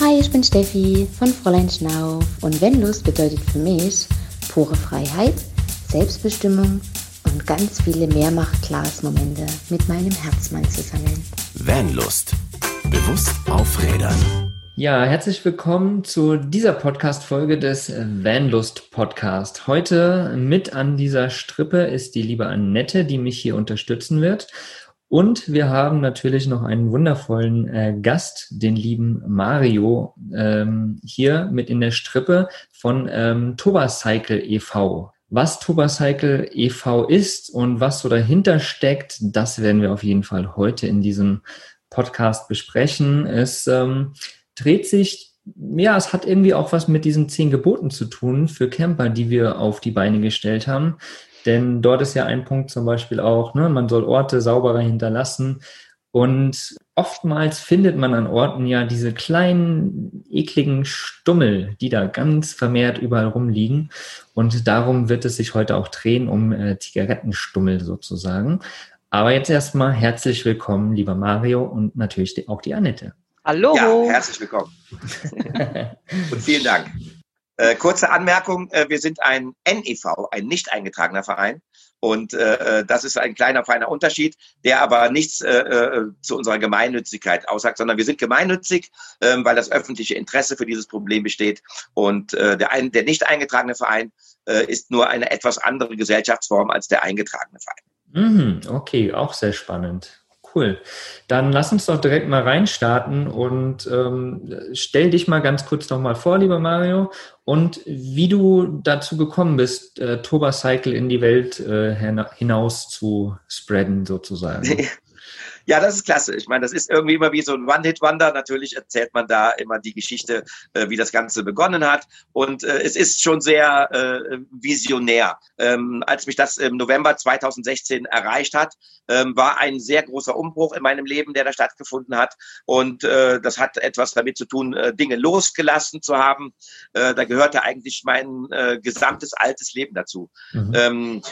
Hi, ich bin Steffi von Fräulein Schnauf und wenn Lust bedeutet für mich pure Freiheit, Selbstbestimmung und ganz viele Mehrmacht-Glas-Momente mit meinem Herzmann zusammen. Vanlust. Bewusst aufrädern. Ja, herzlich willkommen zu dieser Podcast-Folge des Vanlust Podcast. Heute mit an dieser Strippe ist die liebe Annette, die mich hier unterstützen wird. Und wir haben natürlich noch einen wundervollen äh, Gast, den lieben Mario, ähm, hier mit in der Strippe von ähm, Tobacycle e.V. Was Tobacycle e.V. ist und was so dahinter steckt, das werden wir auf jeden Fall heute in diesem Podcast besprechen. Es ähm, dreht sich, ja, es hat irgendwie auch was mit diesen zehn Geboten zu tun für Camper, die wir auf die Beine gestellt haben. Denn dort ist ja ein Punkt zum Beispiel auch, ne, man soll Orte sauberer hinterlassen. Und oftmals findet man an Orten ja diese kleinen, ekligen Stummel, die da ganz vermehrt überall rumliegen. Und darum wird es sich heute auch drehen, um äh, Zigarettenstummel sozusagen. Aber jetzt erstmal herzlich willkommen, lieber Mario und natürlich auch die Annette. Hallo. Ja, herzlich willkommen. und vielen Dank. Äh, kurze Anmerkung, äh, wir sind ein NEV, ein nicht eingetragener Verein. Und äh, äh, das ist ein kleiner, feiner Unterschied, der aber nichts äh, äh, zu unserer Gemeinnützigkeit aussagt, sondern wir sind gemeinnützig, äh, weil das öffentliche Interesse für dieses Problem besteht. Und äh, der, ein, der nicht eingetragene Verein äh, ist nur eine etwas andere Gesellschaftsform als der eingetragene Verein. Mhm, okay, auch sehr spannend. Cool. Dann lass uns doch direkt mal reinstarten und ähm, stell dich mal ganz kurz noch mal vor, lieber Mario, und wie du dazu gekommen bist, äh, Toba-Cycle in die Welt äh, hinaus zu spreaden, sozusagen. Ja, das ist klasse. Ich meine, das ist irgendwie immer wie so ein One-Hit-Wonder. Natürlich erzählt man da immer die Geschichte, äh, wie das Ganze begonnen hat. Und äh, es ist schon sehr äh, visionär. Ähm, als mich das im November 2016 erreicht hat, ähm, war ein sehr großer Umbruch in meinem Leben, der da stattgefunden hat. Und äh, das hat etwas damit zu tun, äh, Dinge losgelassen zu haben. Äh, da gehörte eigentlich mein äh, gesamtes altes Leben dazu. Mhm. Ähm,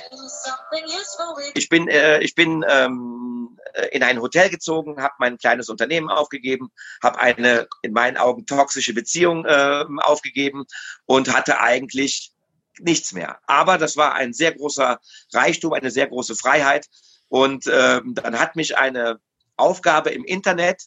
ich bin, äh, ich bin ähm, in ein Hotel gezogen, habe mein kleines Unternehmen aufgegeben, habe eine in meinen Augen toxische Beziehung äh, aufgegeben und hatte eigentlich nichts mehr. Aber das war ein sehr großer Reichtum, eine sehr große Freiheit. Und äh, dann hat mich eine Aufgabe im Internet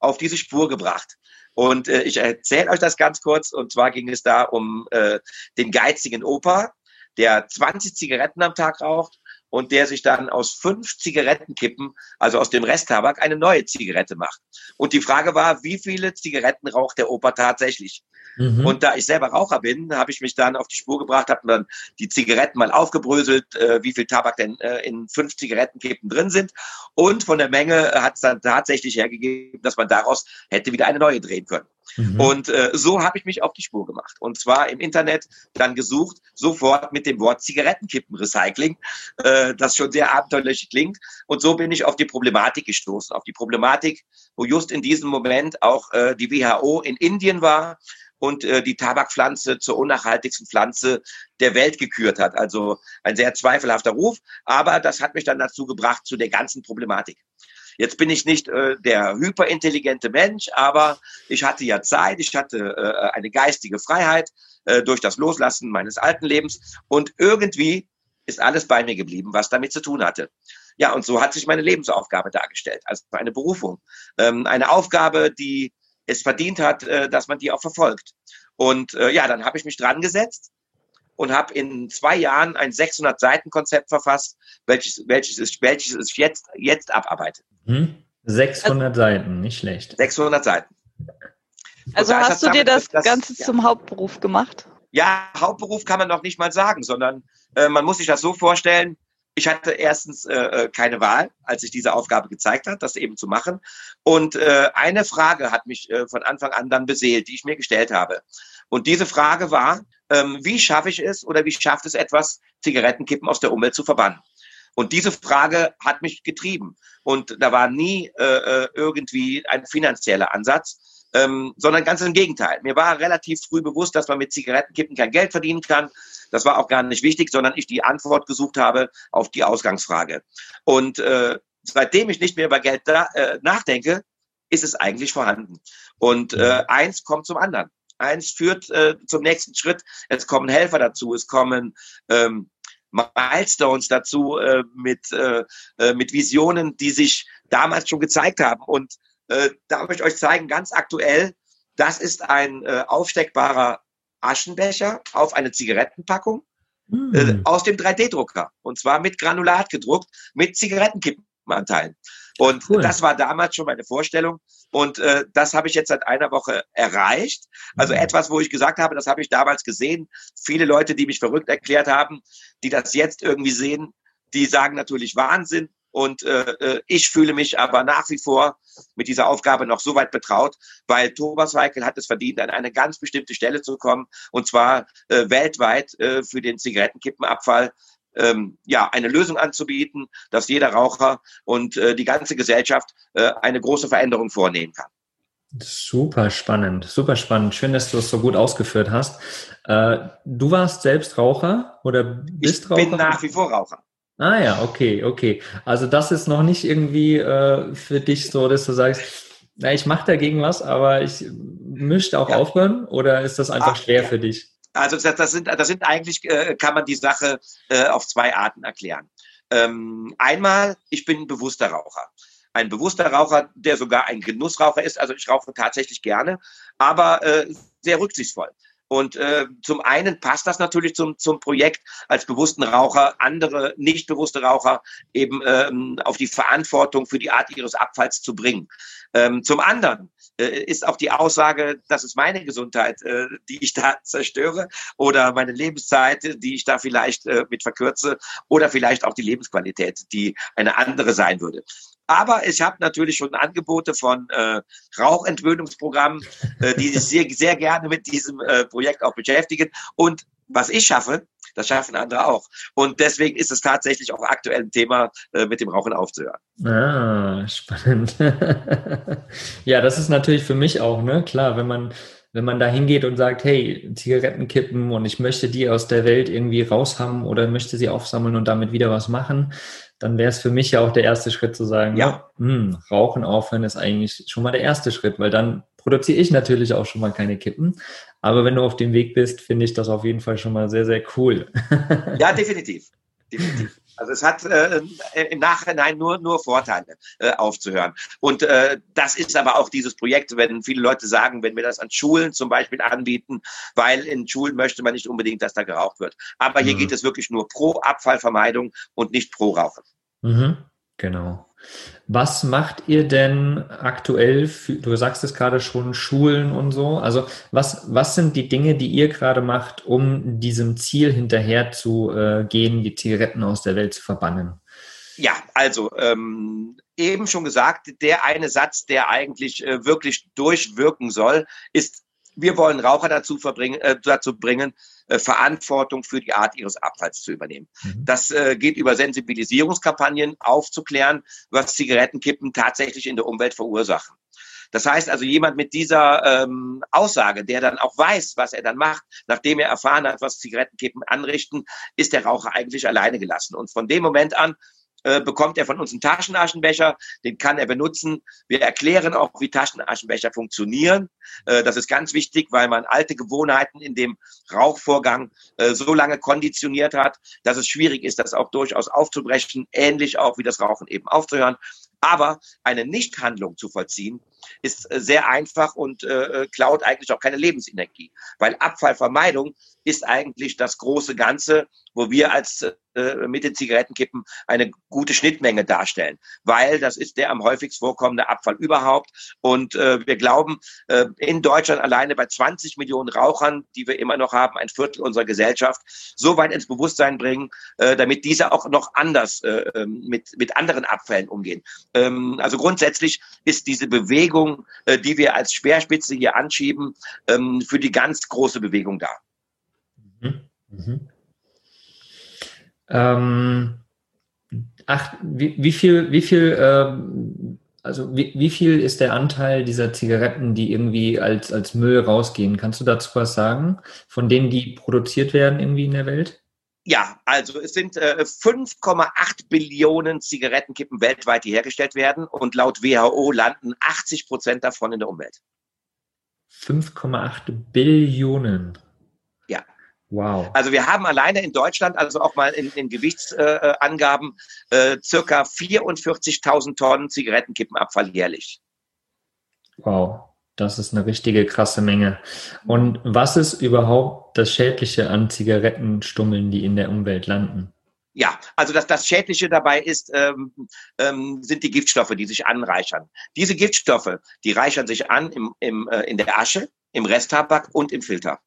auf diese Spur gebracht. Und äh, ich erzähle euch das ganz kurz. Und zwar ging es da um äh, den geizigen Opa, der 20 Zigaretten am Tag raucht und der sich dann aus fünf Zigarettenkippen, also aus dem Resttabak, eine neue Zigarette macht. Und die Frage war, wie viele Zigaretten raucht der Opa tatsächlich? Mhm. Und da ich selber Raucher bin, habe ich mich dann auf die Spur gebracht, habe dann die Zigaretten mal aufgebröselt, äh, wie viel Tabak denn äh, in fünf Zigarettenkippen drin sind. Und von der Menge hat es dann tatsächlich hergegeben, dass man daraus hätte wieder eine neue drehen können. Mhm. Und äh, so habe ich mich auf die Spur gemacht. Und zwar im Internet dann gesucht, sofort mit dem Wort Zigarettenkippenrecycling, äh, das schon sehr abenteuerlich klingt. Und so bin ich auf die Problematik gestoßen. Auf die Problematik, wo just in diesem Moment auch äh, die WHO in Indien war und äh, die Tabakpflanze zur unnachhaltigsten Pflanze der Welt gekürt hat. Also ein sehr zweifelhafter Ruf, aber das hat mich dann dazu gebracht zu der ganzen Problematik. Jetzt bin ich nicht äh, der hyperintelligente Mensch, aber ich hatte ja Zeit, ich hatte äh, eine geistige Freiheit äh, durch das Loslassen meines alten Lebens und irgendwie ist alles bei mir geblieben, was damit zu tun hatte. Ja, und so hat sich meine Lebensaufgabe dargestellt, also eine Berufung, ähm, eine Aufgabe, die es verdient hat, äh, dass man die auch verfolgt. Und äh, ja, dann habe ich mich dran gesetzt und habe in zwei Jahren ein 600 Seiten Konzept verfasst, welches welches ist welches ist jetzt jetzt abarbeitet. Hm? 600 also, Seiten, nicht schlecht. 600 Seiten. Also hast du dir das, das Ganze ja. zum Hauptberuf gemacht? Ja, Hauptberuf kann man noch nicht mal sagen, sondern äh, man muss sich das so vorstellen. Ich hatte erstens äh, äh, keine Wahl, als sich diese Aufgabe gezeigt hat, das eben zu machen. Und äh, eine Frage hat mich äh, von Anfang an dann beseelt, die ich mir gestellt habe. Und diese Frage war, ähm, wie schaffe ich es oder wie schafft es etwas, Zigarettenkippen aus der Umwelt zu verbannen? Und diese Frage hat mich getrieben. Und da war nie äh, äh, irgendwie ein finanzieller Ansatz, ähm, sondern ganz im Gegenteil. Mir war relativ früh bewusst, dass man mit Zigarettenkippen kein Geld verdienen kann. Das war auch gar nicht wichtig, sondern ich die Antwort gesucht habe auf die Ausgangsfrage. Und äh, seitdem ich nicht mehr über Geld da, äh, nachdenke, ist es eigentlich vorhanden. Und äh, eins kommt zum anderen. Eins führt äh, zum nächsten Schritt. Es kommen Helfer dazu, es kommen ähm, Milestones dazu äh, mit, äh, äh, mit Visionen, die sich damals schon gezeigt haben. Und äh, darf ich euch zeigen, ganz aktuell, das ist ein äh, aufsteckbarer Aschenbecher auf eine Zigarettenpackung mm. äh, aus dem 3D-Drucker. Und zwar mit Granulat gedruckt, mit Zigarettenkippenanteilen. Und cool. das war damals schon meine Vorstellung. Und äh, das habe ich jetzt seit einer Woche erreicht. Also mhm. etwas, wo ich gesagt habe, das habe ich damals gesehen. Viele Leute, die mich verrückt erklärt haben, die das jetzt irgendwie sehen, die sagen natürlich Wahnsinn. Und äh, äh ich fühle mich aber nach wie vor mit dieser Aufgabe noch so weit betraut, weil Thomas Weikel hat es verdient, an eine ganz bestimmte Stelle zu kommen, und zwar äh, weltweit äh, für den Zigarettenkippenabfall ähm, ja, eine Lösung anzubieten, dass jeder Raucher und äh, die ganze Gesellschaft äh, eine große Veränderung vornehmen kann. Super spannend, super spannend. Schön, dass du es so gut ausgeführt hast. Äh, du warst selbst Raucher oder bist ich Raucher? Ich bin nach wie vor Raucher. Ah ja, okay, okay. Also das ist noch nicht irgendwie äh, für dich so, dass du sagst, na, ich mache dagegen was, aber ich möchte auch ja. aufhören oder ist das einfach Ach, schwer ja. für dich? Also das sind, das sind eigentlich, äh, kann man die Sache äh, auf zwei Arten erklären. Ähm, einmal, ich bin ein bewusster Raucher. Ein bewusster Raucher, der sogar ein Genussraucher ist. Also ich rauche tatsächlich gerne, aber äh, sehr rücksichtsvoll. Und äh, zum einen passt das natürlich zum, zum Projekt als bewussten Raucher, andere nicht bewusste Raucher eben ähm, auf die Verantwortung für die Art ihres Abfalls zu bringen. Ähm, zum anderen äh, ist auch die Aussage, das ist meine Gesundheit, äh, die ich da zerstöre oder meine Lebenszeit, die ich da vielleicht äh, mit verkürze oder vielleicht auch die Lebensqualität, die eine andere sein würde. Aber ich habe natürlich schon Angebote von äh, Rauchentwöhnungsprogrammen, äh, die sich sehr, sehr gerne mit diesem äh, Projekt auch beschäftigen. Und was ich schaffe, das schaffen andere auch. Und deswegen ist es tatsächlich auch aktuell ein Thema, äh, mit dem Rauchen aufzuhören. Ah, spannend. ja, das ist natürlich für mich auch, ne? Klar, wenn man, wenn man da hingeht und sagt, hey, Zigaretten kippen und ich möchte die aus der Welt irgendwie raushaben oder möchte sie aufsammeln und damit wieder was machen, dann wäre es für mich ja auch der erste Schritt zu sagen, ja, mh, hm, Rauchen aufhören ist eigentlich schon mal der erste Schritt, weil dann produziere ich natürlich auch schon mal keine Kippen. Aber wenn du auf dem Weg bist, finde ich das auf jeden Fall schon mal sehr, sehr cool. ja, definitiv. Definitiv. Also es hat äh, im Nachhinein nur, nur Vorteile, äh, aufzuhören. Und äh, das ist aber auch dieses Projekt, wenn viele Leute sagen, wenn wir das an Schulen zum Beispiel anbieten, weil in Schulen möchte man nicht unbedingt, dass da geraucht wird. Aber hier mhm. geht es wirklich nur pro Abfallvermeidung und nicht pro Rauchen. Mhm. Genau. Was macht ihr denn aktuell für, du sagst es gerade schon, Schulen und so. Also was, was sind die Dinge, die ihr gerade macht, um diesem Ziel hinterher zu äh, gehen, die Zigaretten aus der Welt zu verbannen? Ja, also ähm, eben schon gesagt, der eine Satz, der eigentlich äh, wirklich durchwirken soll, ist, wir wollen Raucher dazu, verbringen, äh, dazu bringen, äh, Verantwortung für die Art ihres Abfalls zu übernehmen. Mhm. Das äh, geht über Sensibilisierungskampagnen aufzuklären, was Zigarettenkippen tatsächlich in der Umwelt verursachen. Das heißt also, jemand mit dieser ähm, Aussage, der dann auch weiß, was er dann macht, nachdem er erfahren hat, was Zigarettenkippen anrichten, ist der Raucher eigentlich alleine gelassen. Und von dem Moment an äh, bekommt er von uns einen Taschenaschenbecher, den kann er benutzen. Wir erklären auch, wie Taschenaschenbecher funktionieren. Äh, das ist ganz wichtig, weil man alte Gewohnheiten in dem Rauchvorgang äh, so lange konditioniert hat, dass es schwierig ist, das auch durchaus aufzubrechen, ähnlich auch wie das Rauchen eben aufzuhören. Aber eine Nichthandlung zu vollziehen, ist äh, sehr einfach und äh, klaut eigentlich auch keine Lebensenergie. Weil Abfallvermeidung ist eigentlich das große Ganze, wo wir als äh, mit den Zigarettenkippen eine gute Schnittmenge darstellen. Weil das ist der am häufigst vorkommende Abfall überhaupt. Und äh, wir glauben, äh, in Deutschland alleine bei 20 Millionen Rauchern, die wir immer noch haben, ein Viertel unserer Gesellschaft, so weit ins Bewusstsein bringen, äh, damit diese auch noch anders äh, ähm, mit, mit anderen Abfällen umgehen. Ähm, also grundsätzlich ist diese Bewegung, äh, die wir als Speerspitze hier anschieben, ähm, für die ganz große Bewegung da. Mhm. Mhm. Ähm, ach, wie, wie viel, wie viel, ähm, also wie, wie viel ist der Anteil dieser Zigaretten, die irgendwie als, als Müll rausgehen? Kannst du dazu was sagen? Von denen, die produziert werden irgendwie in der Welt? Ja, also es sind äh, 5,8 Billionen Zigarettenkippen weltweit, die hergestellt werden und laut WHO landen 80 Prozent davon in der Umwelt. 5,8 Billionen. Ja. Wow. Also wir haben alleine in Deutschland, also auch mal in, in Gewichtsangaben, äh, äh, circa 44.000 Tonnen Zigarettenkippenabfall jährlich. Wow. Das ist eine richtige krasse Menge. Und was ist überhaupt das Schädliche an Zigarettenstummeln, die in der Umwelt landen? Ja, also das, das Schädliche dabei ist, ähm, ähm, sind die Giftstoffe, die sich anreichern. Diese Giftstoffe, die reichern sich an im, im, äh, in der Asche, im Resttabak und im Filter.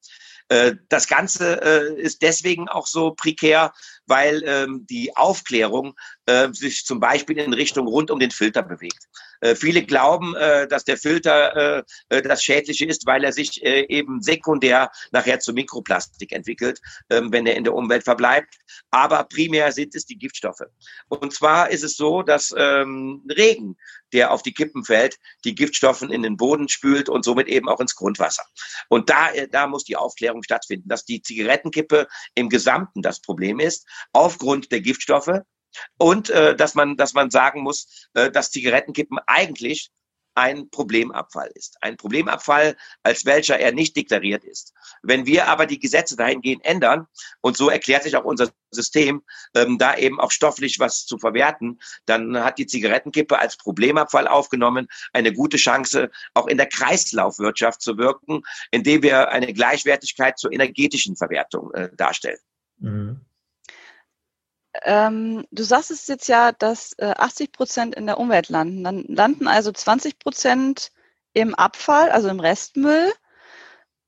Äh, das Ganze äh, ist deswegen auch so prekär, weil ähm, die Aufklärung äh, sich zum Beispiel in Richtung rund um den Filter bewegt. Äh, viele glauben, äh, dass der Filter äh, äh das Schädliche ist, weil er sich eben sekundär nachher zu Mikroplastik entwickelt, ähm, wenn er in der Umwelt verbleibt. Aber primär sind es die Giftstoffe. Und zwar ist es so, dass ähm, Regen, der auf die Kippen fällt, die Giftstoffen in den Boden spült und somit eben auch ins Grundwasser. Und da, da muss die Aufklärung stattfinden, dass die Zigarettenkippe im Gesamten das Problem ist, aufgrund der Giftstoffe, und äh, dass man, dass man sagen muss, äh, dass Zigarettenkippen eigentlich ein Problemabfall ist. Ein Problemabfall, als welcher er nicht deklariert ist. Wenn wir aber die Gesetze dahingehend ändern, und so erklärt sich auch unser System, ähm, da eben auch stofflich was zu verwerten, dann hat die Zigarettenkippe als Problemabfall aufgenommen eine gute Chance, auch in der Kreislaufwirtschaft zu wirken, indem wir eine Gleichwertigkeit zur energetischen Verwertung äh, darstellen. Mhm. Ähm, du sagst es jetzt ja, dass äh, 80 Prozent in der Umwelt landen. Dann landen also 20 Prozent im Abfall, also im Restmüll.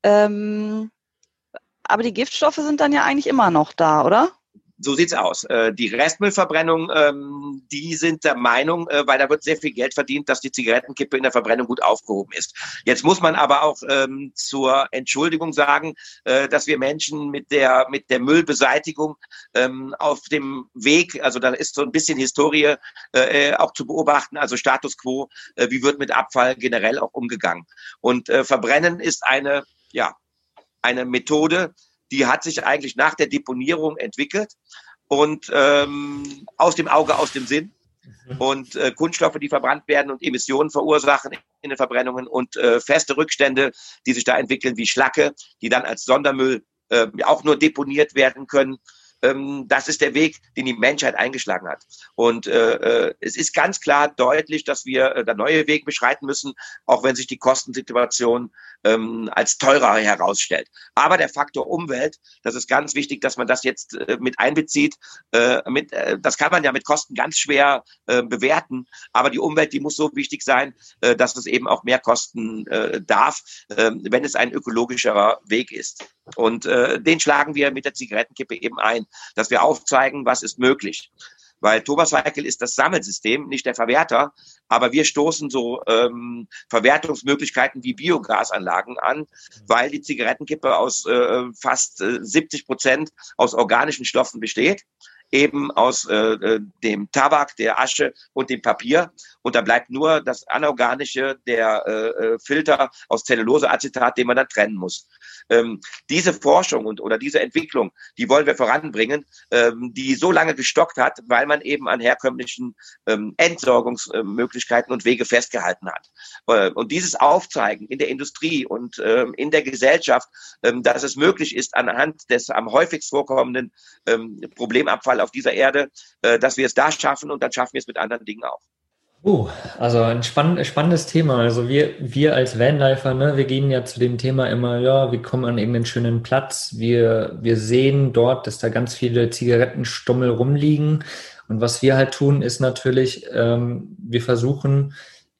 Ähm, aber die Giftstoffe sind dann ja eigentlich immer noch da, oder? So sieht's aus. Äh, die Restmüllverbrennung, ähm, die sind der Meinung, äh, weil da wird sehr viel Geld verdient, dass die Zigarettenkippe in der Verbrennung gut aufgehoben ist. Jetzt muss man aber auch ähm, zur Entschuldigung sagen, äh, dass wir Menschen mit der mit der Müllbeseitigung ähm, auf dem Weg, also da ist so ein bisschen Historie auch zu beobachten, also Status quo, wie wird mit Abfall generell auch umgegangen. Und Verbrennen ist eine ja eine Methode, die hat sich eigentlich nach der Deponierung entwickelt und ähm, aus dem Auge, aus dem Sinn. Mhm. Und äh, Kunststoffe, die verbrannt werden und Emissionen verursachen in den Verbrennungen und äh, feste Rückstände, die sich da entwickeln, wie Schlacke, die dann als Sondermüll äh, auch nur deponiert werden können ähm, das ist der Weg, den die Menschheit eingeschlagen hat. Und äh, äh, es ist ganz klar deutlich, dass wir äh, da neue Wege beschreiten müssen, auch wenn sich die Kostensituation ähm, als teurer herausstellt. Aber der Faktor Umwelt, das ist ganz wichtig, dass man das jetzt äh, mit einbezieht. Äh, mit, äh, das kann man ja mit Kosten ganz schwer äh, bewerten. Aber die Umwelt, die muss so wichtig sein, äh, dass es eben auch mehr kosten äh, darf, äh, wenn es ein ökologischerer Weg ist. Und äh, den schlagen wir mit der Zigarettenkippe eben ein dass wir aufzeigen, was ist möglich. Weil Thomas Weikel ist das Sammelsystem, nicht der Verwerter, aber wir stoßen so ähm, Verwertungsmöglichkeiten wie Biogasanlagen an, weil die Zigarettenkippe aus äh, fast äh, 70 Prozent aus organischen Stoffen besteht eben aus äh, äh, dem Tabak, der Asche und dem Papier. Und da bleibt nur das Anorganische, der äh, äh Filter aus Zelluloseacetat, den man dann trennen muss. Ähm, diese Forschung und oder diese Entwicklung, die wollen wir voranbringen, ähm, die so lange gestockt hat, weil man eben an herkömmlichen ähm, Entsorgungsmöglichkeiten und Wege festgehalten hat. Äh, und dieses Aufzeigen in der Industrie und ähm, in der Gesellschaft, ähm, dass es möglich ist, anhand des am häufigst vorkommenden ähm, Problemabfall auf dieser Erde, äh, dass wir es da schaffen und dann schaffen wir es mit anderen Dingen auch. Uh, also ein spann spannendes Thema. Also wir, wir als Vanlifer, ne, wir gehen ja zu dem Thema immer, ja, wir kommen an irgendeinen schönen Platz. Wir, wir sehen dort, dass da ganz viele Zigarettenstummel rumliegen. Und was wir halt tun, ist natürlich, ähm, wir versuchen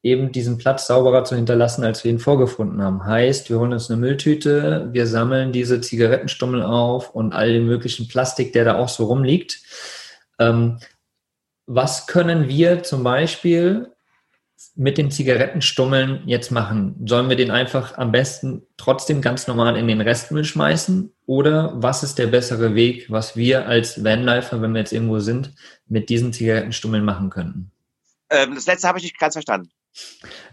eben diesen Platz sauberer zu hinterlassen, als wir ihn vorgefunden haben. Heißt, wir holen uns eine Mülltüte, wir sammeln diese Zigarettenstummel auf und all den möglichen Plastik, der da auch so rumliegt. Ähm, was können wir zum Beispiel mit den Zigarettenstummeln jetzt machen? Sollen wir den einfach am besten trotzdem ganz normal in den Restmüll schmeißen? Oder was ist der bessere Weg, was wir als Vanlifer, wenn wir jetzt irgendwo sind, mit diesen Zigarettenstummeln machen könnten? Ähm, das letzte habe ich nicht ganz verstanden.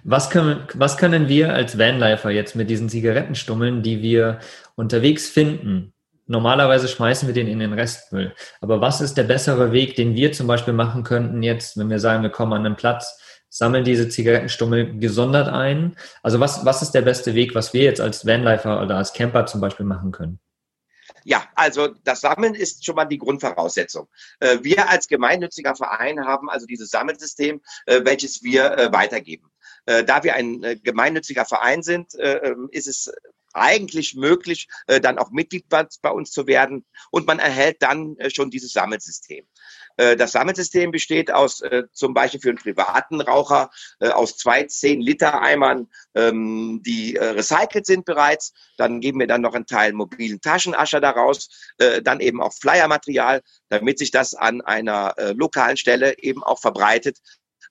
Was können, was können wir als Vanlifer jetzt mit diesen Zigarettenstummeln, die wir unterwegs finden, normalerweise schmeißen wir den in den Restmüll. Aber was ist der bessere Weg, den wir zum Beispiel machen könnten jetzt, wenn wir sagen, wir kommen an einen Platz, sammeln diese Zigarettenstummel gesondert ein? Also was, was ist der beste Weg, was wir jetzt als Vanlifer oder als Camper zum Beispiel machen können? Ja, also das Sammeln ist schon mal die Grundvoraussetzung. Äh, wir als gemeinnütziger Verein haben also dieses Sammelsystem, äh, welches wir äh, weitergeben. Da wir ein gemeinnütziger Verein sind, ähm, ist es eigentlich möglich, dann auch Mitglied bei uns zu werden und man erhält dann schon dieses Sammelsystem. Äh, das Sammelsystem besteht aus äh, zum Beispiel für einen privaten Raucher äh, aus zwei 10 Liter Eimern, ähm, die recycelt sind bereits. Dann geben wir dann noch einen Teil mobilen Taschenascher daraus, dann eben auch Flyermaterial, damit sich das an einer lokalen Stelle eben auch verbreitet,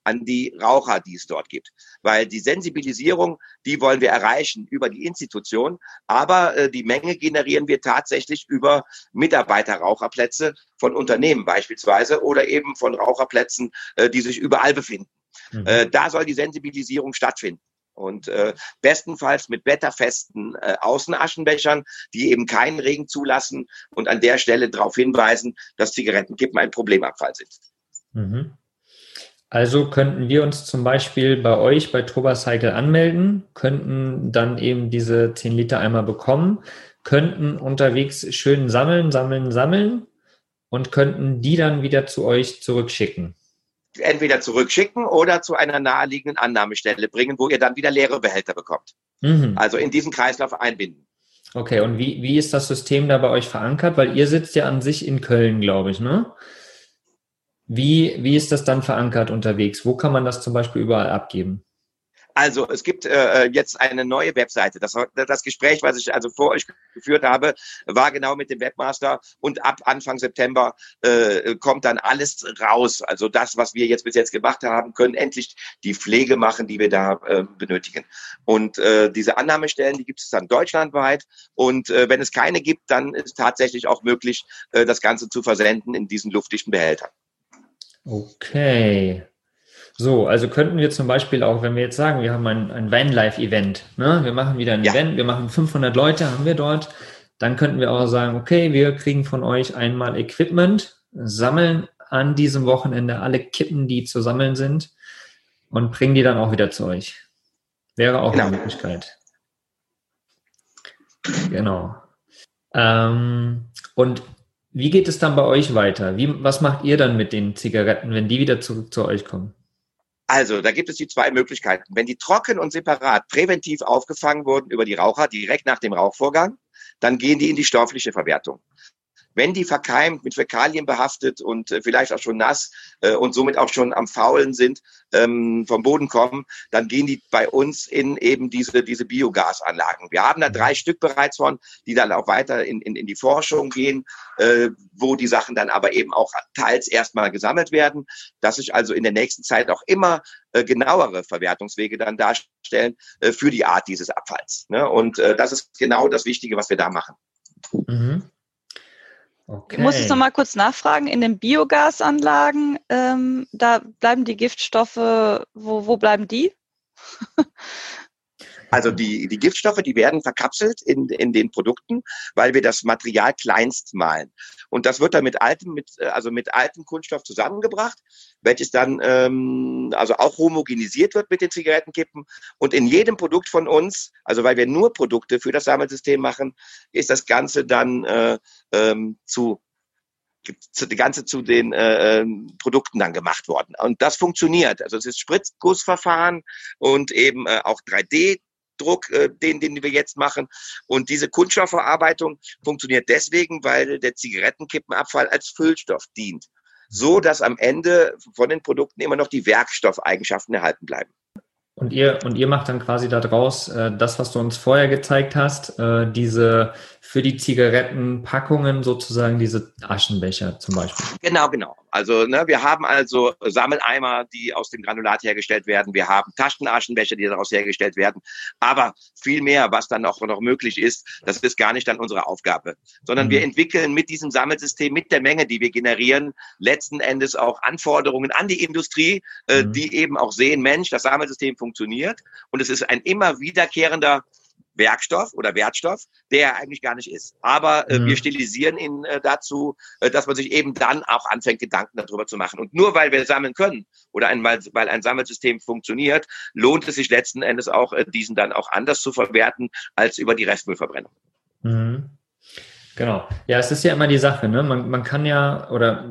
an die Raucher, die es dort gibt. Weil die Sensibilisierung, die wollen wir erreichen über die Institution, aber äh, die Menge generieren wir tatsächlich über Mitarbeiterraucherplätze von Unternehmen beispielsweise oder eben von Raucherplätzen, äh, die sich überall befinden. Mhm. Äh, da soll die Sensibilisierung stattfinden. Und äh, bestenfalls mit wetterfesten äh, Außenaschenbechern, die eben keinen Regen zulassen und an der Stelle darauf hinweisen, dass Zigarettenkippen ein Problemabfall sind. Mhm. Also könnten wir uns zum Beispiel bei euch bei Turbocycle anmelden, könnten dann eben diese 10 Liter einmal bekommen, könnten unterwegs schön sammeln, sammeln, sammeln und könnten die dann wieder zu euch zurückschicken. Entweder zurückschicken oder zu einer naheliegenden Annahmestelle bringen, wo ihr dann wieder leere Behälter bekommt. Mhm. Also in diesen Kreislauf einbinden. Okay, und wie, wie ist das System da bei euch verankert? Weil ihr sitzt ja an sich in Köln, glaube ich, ne? Wie, wie ist das dann verankert unterwegs? Wo kann man das zum Beispiel überall abgeben? Also es gibt äh, jetzt eine neue Webseite. Das, das Gespräch, was ich also vor euch geführt habe, war genau mit dem Webmaster und ab Anfang September äh, kommt dann alles raus. Also das, was wir jetzt bis jetzt gemacht haben, können endlich die Pflege machen, die wir da äh, benötigen. Und äh, diese Annahmestellen, die gibt es dann deutschlandweit. Und äh, wenn es keine gibt, dann ist tatsächlich auch möglich, äh, das Ganze zu versenden in diesen luftdichten Behältern. Okay. So, also könnten wir zum Beispiel auch, wenn wir jetzt sagen, wir haben ein, ein Vanlife-Event, ne? wir machen wieder ein ja. Event, wir machen 500 Leute, haben wir dort, dann könnten wir auch sagen, okay, wir kriegen von euch einmal Equipment, sammeln an diesem Wochenende alle Kippen, die zu sammeln sind und bringen die dann auch wieder zu euch. Wäre auch genau. eine Möglichkeit. Genau. Ähm, und wie geht es dann bei euch weiter? Wie, was macht ihr dann mit den Zigaretten, wenn die wieder zurück zu euch kommen? Also, da gibt es die zwei Möglichkeiten. Wenn die trocken und separat präventiv aufgefangen wurden über die Raucher direkt nach dem Rauchvorgang, dann gehen die in die stoffliche Verwertung. Wenn die verkeimt, mit Fäkalien behaftet und äh, vielleicht auch schon nass äh, und somit auch schon am Faulen sind, ähm, vom Boden kommen, dann gehen die bei uns in eben diese, diese Biogasanlagen. Wir haben da drei Stück bereits von, die dann auch weiter in, in, in die Forschung gehen, äh, wo die Sachen dann aber eben auch teils erstmal gesammelt werden, dass sich also in der nächsten Zeit auch immer äh, genauere Verwertungswege dann darstellen äh, für die Art dieses Abfalls. Ne? Und äh, das ist genau das Wichtige, was wir da machen. Mhm. Okay. Ich muss jetzt noch mal kurz nachfragen. In den Biogasanlagen, ähm, da bleiben die Giftstoffe, wo, wo bleiben die? Also die, die Giftstoffe, die werden verkapselt in, in den Produkten, weil wir das Material kleinst malen. Und das wird dann mit altem, mit, also mit altem Kunststoff zusammengebracht, welches dann ähm, also auch homogenisiert wird mit den Zigarettenkippen. Und in jedem Produkt von uns, also weil wir nur Produkte für das Sammelsystem machen, ist das Ganze dann äh, ähm, zu zu, die ganze zu den äh, ähm, Produkten dann gemacht worden. Und das funktioniert. Also es ist Spritzgussverfahren und eben äh, auch 3D Druck, äh, den, den wir jetzt machen. Und diese Kunststoffverarbeitung funktioniert deswegen, weil der Zigarettenkippenabfall als Füllstoff dient. So dass am Ende von den Produkten immer noch die Werkstoffeigenschaften erhalten bleiben. Und ihr, und ihr macht dann quasi daraus äh, das, was du uns vorher gezeigt hast, äh, diese für die Zigarettenpackungen sozusagen diese Aschenbecher zum Beispiel. Genau, genau. Also ne, wir haben also Sammeleimer, die aus dem Granulat hergestellt werden. Wir haben Taschenaschenbecher, die daraus hergestellt werden. Aber viel mehr, was dann auch noch möglich ist, das ist gar nicht dann unsere Aufgabe, sondern mhm. wir entwickeln mit diesem Sammelsystem, mit der Menge, die wir generieren, letzten Endes auch Anforderungen an die Industrie, äh, mhm. die eben auch sehen, Mensch, das Sammelsystem funktioniert und es ist ein immer wiederkehrender Werkstoff oder Wertstoff, der er eigentlich gar nicht ist. Aber äh, Mhm. wir stilisieren ihn äh, dazu, äh, dass man sich eben dann auch anfängt, Gedanken darüber zu machen. Und nur weil wir sammeln können oder ein, weil, ein Sammelsystem funktioniert, lohnt es sich letzten Endes auch, äh, diesen dann auch anders zu verwerten als über die Restmüllverbrennung. Mhm. Genau. Ja, es ist ja immer die Sache, ne? Man, man kann ja, oder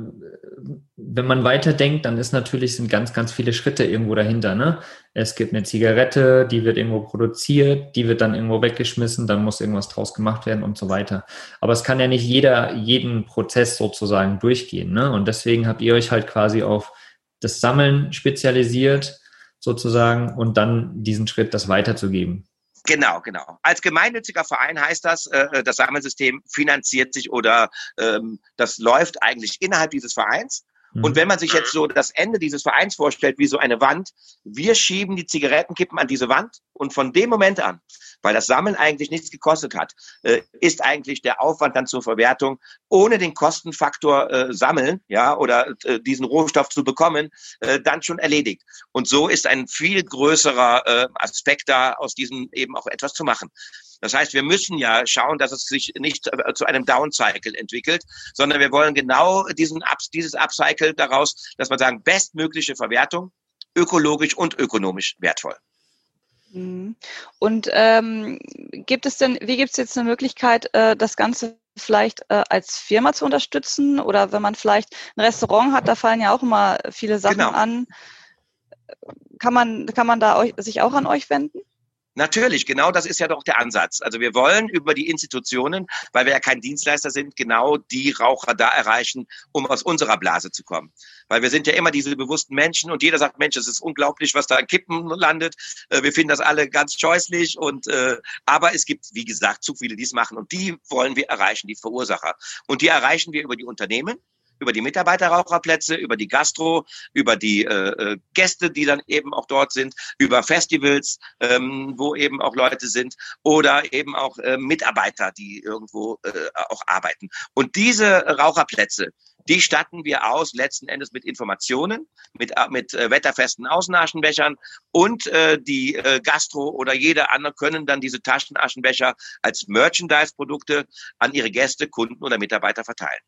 wenn man weiterdenkt, dann ist natürlich, sind ganz, ganz viele Schritte irgendwo dahinter, ne? Es gibt eine Zigarette, die wird irgendwo produziert, die wird dann irgendwo weggeschmissen, dann muss irgendwas draus gemacht werden und so weiter. Aber es kann ja nicht jeder jeden Prozess sozusagen durchgehen, ne? Und deswegen habt ihr euch halt quasi auf das Sammeln spezialisiert, sozusagen, und dann diesen Schritt, das weiterzugeben. Genau, genau. Als gemeinnütziger Verein heißt das, äh, das Sammelsystem finanziert sich oder ähm, das läuft eigentlich innerhalb dieses Vereins. Mhm. Und wenn man sich jetzt so das Ende dieses Vereins vorstellt, wie so eine Wand, wir schieben die Zigarettenkippen an diese Wand und von dem Moment an, weil das Sammeln eigentlich nichts gekostet hat, äh, ist eigentlich der Aufwand dann zur Verwertung ohne den Kostenfaktor äh, Sammeln, ja, oder äh, diesen Rohstoff zu bekommen, äh, dann schon erledigt. Und so ist ein viel größerer äh, Aspekt da, aus diesem eben auch etwas zu machen. Das heißt, wir müssen ja schauen, dass es sich nicht äh, zu einem Downcycle entwickelt, sondern wir wollen genau diesen dieses Upcycle daraus, dass man sagen, bestmögliche Verwertung, ökologisch und ökonomisch wertvoll. Mhm. Und ähm, gibt es denn, wie gibt es jetzt eine Möglichkeit, äh, das Ganze vielleicht äh, als Firma zu unterstützen? Oder wenn man vielleicht ein Restaurant hat, da fallen ja auch immer viele Sachen Genau. an. Kann man, kann man da euch, sich auch an euch wenden? Natürlich, genau das ist ja doch der Ansatz. Also wir wollen über die Institutionen, weil wir ja kein Dienstleister sind, genau die Raucher da erreichen, um aus unserer Blase zu kommen. Weil wir sind ja immer diese bewussten Menschen und jeder sagt, Mensch, es ist unglaublich, was da an Kippen landet. Äh, Wir finden das alle ganz scheußlich und äh, aber es gibt, wie gesagt, zu viele, die es machen und die wollen wir erreichen, die Verursacher. Und die erreichen wir über die Unternehmen, über die Mitarbeiterraucherplätze, über die Gastro, über die äh, äh, Gäste, die dann eben auch dort sind, über Festivals, ähm, wo eben auch Leute sind oder eben auch äh, Mitarbeiter, die irgendwo äh, auch arbeiten. Und diese Raucherplätze, die statten wir aus letzten Endes mit Informationen, mit, äh, mit äh, wetterfesten Außenaschenbechern und äh, die äh, Gastro oder jeder andere können dann diese Taschenaschenbecher als Merchandise-Produkte an ihre Gäste, Kunden oder Mitarbeiter verteilen.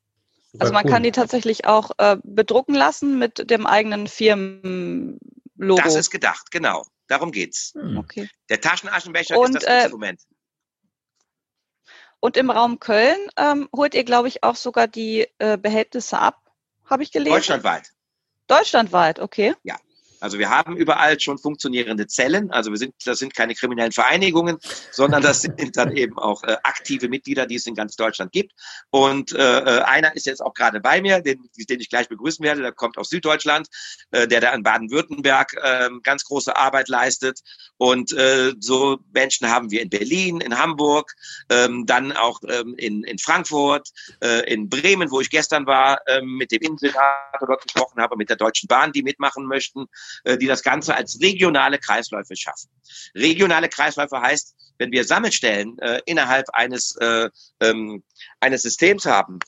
Also man cool. kann die tatsächlich auch äh, bedrucken lassen mit dem eigenen Firmenlogo. Das ist gedacht, genau. Darum geht's. Hm. okay. Der Taschenaschenbecher Und, ist das äh, Instrument. Und im Raum Köln ähm, holt ihr, glaube ich, auch sogar die äh, Behältnisse ab, habe ich gelesen. Deutschlandweit. Deutschlandweit, okay. Also wir haben überall schon funktionierende Zellen. Also wir sind, das sind keine kriminellen Vereinigungen, sondern das sind dann eben auch äh, aktive Mitglieder, die es in ganz Deutschland gibt. Und äh, äh, einer ist jetzt auch gerade bei mir, den, den ich gleich begrüßen werde. Der kommt aus Süddeutschland, äh, der da in Baden-Württemberg äh, ganz große Arbeit leistet. Und äh, so Menschen haben wir in Berlin, in Hamburg, ähm, dann auch ähm, in, in Frankfurt, äh, in Bremen, wo ich gestern war, ähm, mit dem Innensenator dort gesprochen habe, mit der Deutschen Bahn, die mitmachen möchten äh, die das Ganze als regionale Kreisläufe schaffen. Regionale Kreisläufe heißt, wenn wir Sammelstellen äh, innerhalb eines, äh, ähm, eines Systems haben,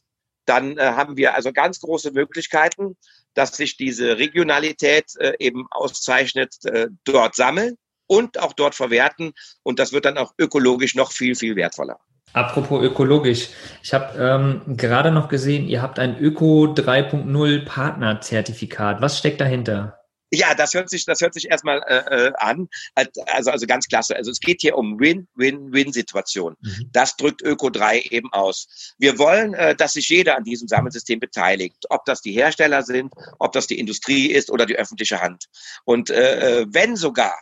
dann äh, haben wir also ganz große Möglichkeiten, dass sich diese Regionalität äh, eben auszeichnet, äh, dort sammeln und auch dort verwerten. Und das wird dann auch ökologisch noch viel, viel wertvoller. Apropos ökologisch. Ich habe ähm, gerade noch gesehen, ihr habt ein Öko 3.0 Partnerzertifikat. Was steckt dahinter? Ja, das hört sich, das hört sich erstmal äh, äh, an. Also, also ganz klasse. Also es geht hier um Win-Win-Win-Situation. Mhm. Das drückt Öko 3 eben aus. Wir wollen, äh, dass sich jeder an diesem Sammelsystem beteiligt. Ob das die Hersteller sind, ob das die Industrie ist oder die öffentliche Hand. Und äh, äh wenn sogar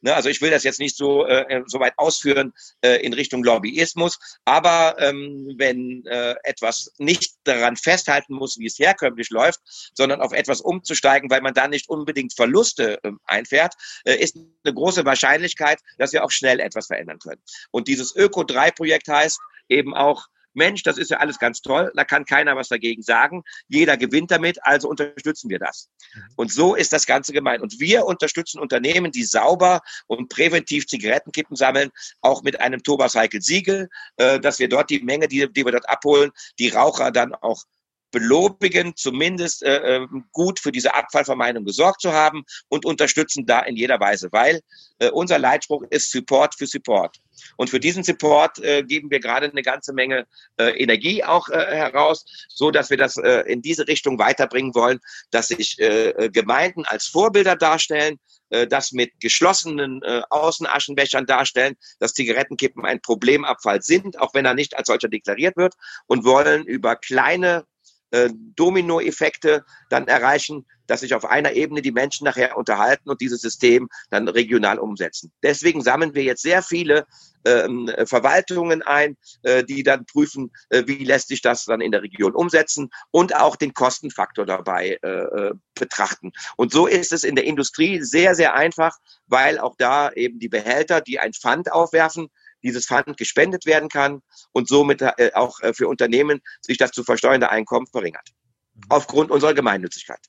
Ne, also ich will das jetzt nicht so, äh, so weit ausführen äh, in Richtung Lobbyismus, aber ähm, wenn äh, etwas nicht daran festhalten muss, wie es herkömmlich läuft, sondern auf etwas umzusteigen, weil man da nicht unbedingt Verluste äh, einfährt, äh, ist eine große Wahrscheinlichkeit, dass wir auch schnell etwas verändern können. Und dieses Öko-3-Projekt heißt eben auch, Mensch, das ist ja alles ganz toll, da kann keiner was dagegen sagen. Jeder gewinnt damit, also unterstützen wir das. Und so ist das Ganze gemeint. Und wir unterstützen Unternehmen, die sauber und präventiv Zigarettenkippen sammeln, auch mit einem Tobacycle Siegel, äh, dass wir dort die Menge, die, die wir dort abholen, die Raucher dann auch belobigen, zumindest äh, ähm, gut für diese Abfallvermeidung gesorgt zu haben und unterstützen da in jeder Weise, weil äh, unser Leitspruch ist Support für Support. Und für diesen Support äh, geben wir gerade eine ganze Menge äh, Energie auch äh, heraus, so dass wir das äh, in diese Richtung weiterbringen wollen, dass sich äh, äh Gemeinden als Vorbilder darstellen, äh, das mit geschlossenen äh, Außenaschenbechern darstellen, dass Zigarettenkippen ein Problemabfall sind, auch wenn er nicht als solcher deklariert wird und wollen über kleine äh, Dominoeffekte dann erreichen, dass sich auf einer Ebene die Menschen nachher unterhalten und dieses System dann regional umsetzen. Deswegen sammeln wir jetzt sehr viele ähm, Verwaltungen ein, äh, die dann prüfen, äh, wie lässt sich das dann in der Region umsetzen und auch den Kostenfaktor dabei äh, äh betrachten. Und so ist es in der Industrie sehr, sehr einfach, weil auch da eben die Behälter, die ein Pfand aufwerfen, dieses Fund gespendet werden kann und somit äh, auch äh, für Unternehmen sich das zu versteuernde Einkommen verringert. Mhm. Aufgrund unserer Gemeinnützigkeit.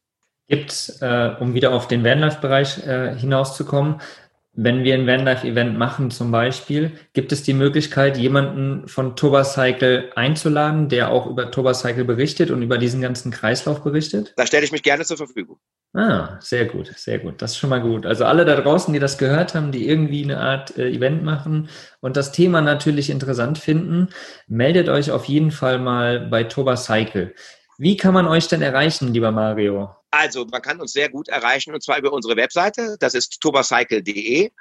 Gibt es, äh, um wieder auf den Vanlife-Bereich äh, hinauszukommen, wenn wir ein Vanlife-Event machen zum Beispiel, gibt es die Möglichkeit, jemanden von Turbocycle einzuladen, der auch über Turbocycle berichtet und über diesen ganzen Kreislauf berichtet? Da stelle ich mich gerne zur Verfügung. Ah, sehr gut, sehr gut. Das ist schon mal gut. Also alle da draußen, die das gehört haben, die irgendwie eine Art äh, Event machen und das Thema natürlich interessant finden, meldet euch auf jeden Fall mal bei Turbocycle. Wie kann man euch denn erreichen, lieber Mario? Also, man kann uns sehr gut erreichen und zwar über unsere Webseite. Das ist turbocycle.de.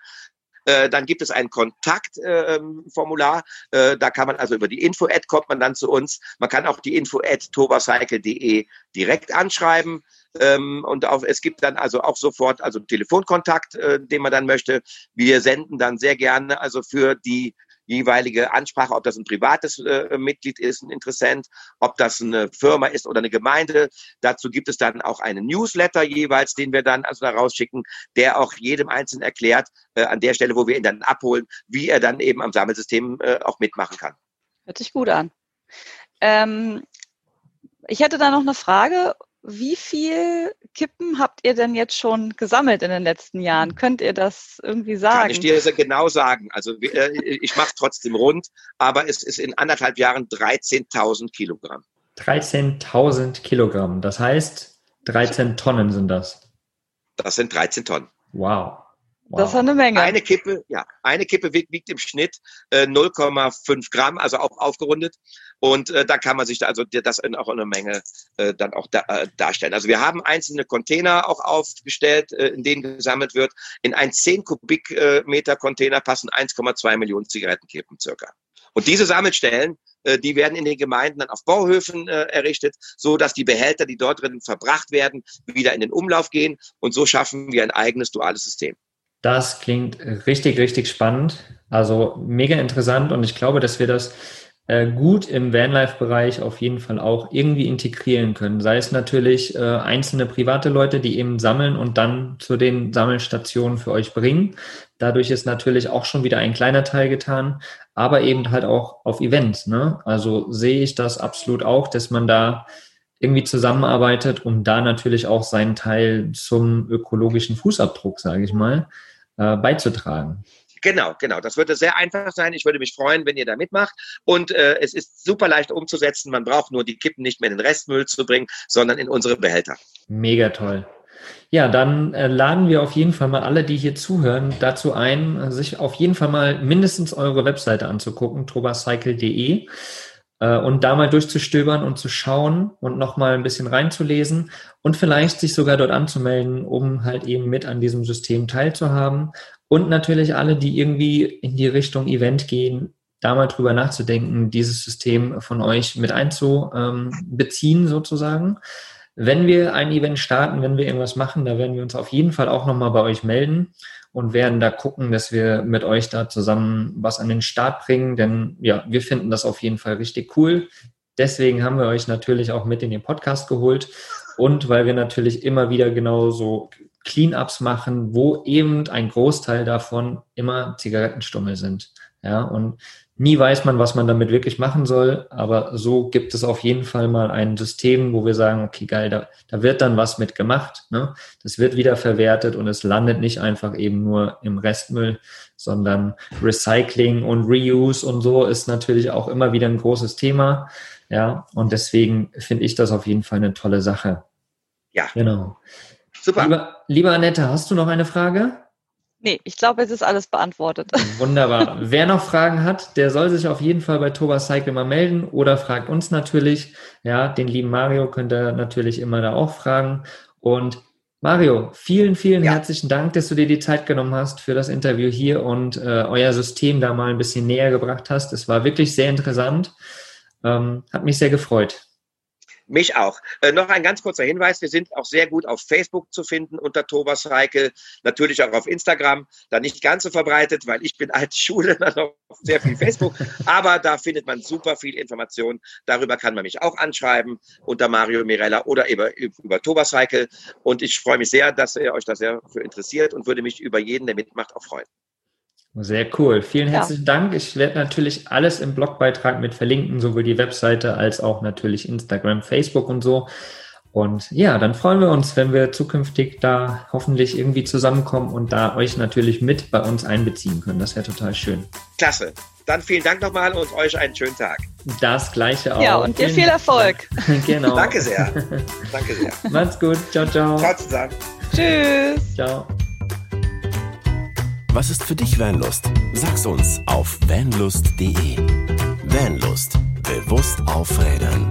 Äh, dann gibt es ein Kontaktformular. Äh, da kann man also über die Info-Ad kommt man dann zu uns. Man kann auch die Info-Ad turbocycle.de direkt anschreiben. Ähm, und auch, es gibt dann also auch sofort also Telefonkontakt, äh, den man dann möchte. Wir senden dann sehr gerne also für die jeweilige Ansprache, ob das ein privates äh, Mitglied ist, ein Interessent, ob das eine Firma ist oder eine Gemeinde. Dazu gibt es dann auch einen Newsletter jeweils, den wir dann also da rausschicken, der auch jedem Einzelnen erklärt, äh, an der Stelle, wo wir ihn dann abholen, wie er dann eben am Sammelsystem äh, auch mitmachen kann. Hört sich gut an. Ähm, ich hätte da noch eine Frage wie viel Kippen habt ihr denn jetzt schon gesammelt in den letzten Jahren? Könnt ihr das irgendwie sagen? Kann ich dir genau sagen. Also äh, ich mache trotzdem rund, aber es ist in anderthalb Jahren 13.000 Kilogramm. 13.000 Kilogramm. Das heißt, 13 Tonnen sind das. Das sind 13 Tonnen. Wow. Wow. Das ist eine Menge. Eine Kippe, ja, eine Kippe wiegt, wiegt im Schnitt äh, 0,5 Gramm, also auch aufgerundet. Und äh, da kann man sich da also das in, auch in einer Menge äh, dann auch da, äh, darstellen. Also wir haben einzelne Container auch aufgestellt, äh, in denen gesammelt wird. In ein 10 Kubikmeter Container passen 1,2 Millionen Zigarettenkippen circa. Und diese Sammelstellen, äh, die werden in den Gemeinden dann auf Bauhöfen äh, errichtet, so dass die Behälter, die dort drin verbracht werden, wieder in den Umlauf gehen. Und so schaffen wir ein eigenes duales System. Das klingt richtig, richtig spannend. Also mega interessant und ich glaube, dass wir das äh, gut im Vanlife-Bereich auf jeden Fall auch irgendwie integrieren können. Sei es natürlich äh, einzelne private Leute, die eben sammeln und dann zu den Sammelstationen für euch bringen. Dadurch ist natürlich auch schon wieder ein kleiner Teil getan, aber eben halt auch auf Events. Ne? Also sehe ich das absolut auch, dass man da irgendwie zusammenarbeitet, um da natürlich auch seinen Teil zum ökologischen Fußabdruck, sage ich mal, äh, beizutragen. Genau, genau. Das würde sehr einfach sein. Ich würde mich freuen, wenn ihr da mitmacht. Und äh, es ist super leicht umzusetzen. Man braucht nur die Kippen nicht mehr in den Restmüll zu bringen, sondern in unsere Behälter. Mega toll. Ja, dann äh, laden wir auf jeden Fall mal alle, die hier zuhören, dazu ein, sich auf jeden Fall mal mindestens eure Webseite anzugucken, tobacycle.de äh, und da mal durchzustöbern und zu schauen und nochmal ein bisschen reinzulesen und vielleicht sich sogar dort anzumelden, um halt eben mit an diesem System teilzuhaben. Und natürlich alle, die irgendwie in die Richtung Event gehen, da mal drüber nachzudenken, dieses System von euch mit einzubeziehen sozusagen. Wenn wir ein Event starten, wenn wir irgendwas machen, da werden wir uns auf jeden Fall auch nochmal bei euch melden und werden da gucken, dass wir mit euch da zusammen was an den Start bringen, denn ja, wir finden das auf jeden Fall richtig cool. Deswegen haben wir euch natürlich auch mit in den Podcast geholt und weil wir natürlich immer wieder genau so Cleanups machen, wo eben ein Großteil davon immer Zigarettenstummel sind. Ja, und Nie weiß man, was man damit wirklich machen soll, aber so gibt es auf jeden Fall mal ein System, wo wir sagen, okay, geil, da, da wird dann was mit gemacht. Ne? Das wird wieder verwertet und es landet nicht einfach eben nur im Restmüll, sondern Recycling und Reuse und so ist natürlich auch immer wieder ein großes Thema. Ja, und deswegen finde ich das auf jeden Fall eine tolle Sache. Ja. Genau. Super. Lieber, lieber Annette, hast du noch eine Frage? Nee, ich glaube, es ist alles beantwortet. Wunderbar. Wer noch Fragen hat, der soll sich auf jeden Fall bei Thomas Cycle mal melden oder fragt uns natürlich. Ja, den lieben Mario könnt ihr natürlich immer da auch fragen. Und Mario, vielen, vielen Ja. herzlichen Dank, dass du dir die Zeit genommen hast für das Interview hier und äh, euer System da mal ein bisschen näher gebracht hast. Es war wirklich sehr interessant. Ähm, hat mich sehr gefreut. Mich auch. Äh, noch ein ganz kurzer Hinweis. Wir sind auch sehr gut auf Facebook zu finden unter Thomas Reikel. Natürlich auch auf Instagram. Da nicht ganz so verbreitet, weil ich bin alte Schule, dann noch sehr viel Facebook. Aber da findet man super viel Information. Darüber kann man mich auch anschreiben unter Mario Mirella oder über, über Thomas Reikel. Und ich freue mich sehr, dass ihr euch da sehr für interessiert und würde mich über jeden, der mitmacht, auch freuen. Sehr cool. Vielen Ja. herzlichen Dank. Ich werde natürlich alles im Blogbeitrag mit verlinken, sowohl die Webseite als auch natürlich Instagram, Facebook und so. Und ja, dann freuen wir uns, wenn wir zukünftig da hoffentlich irgendwie zusammenkommen und da euch natürlich mit bei uns einbeziehen können. Das wäre total schön. Klasse. Dann vielen Dank nochmal und euch einen schönen Tag. Das gleiche auch. Ja, und dir viel Erfolg. Genau. Danke sehr. Danke sehr. Macht's gut. Ciao, ciao. Ciao zusammen. Tschüss. Ciao. Was ist für dich Vanlust? Sag's uns auf vanlust.de. Vanlust. Bewusst aufrädern.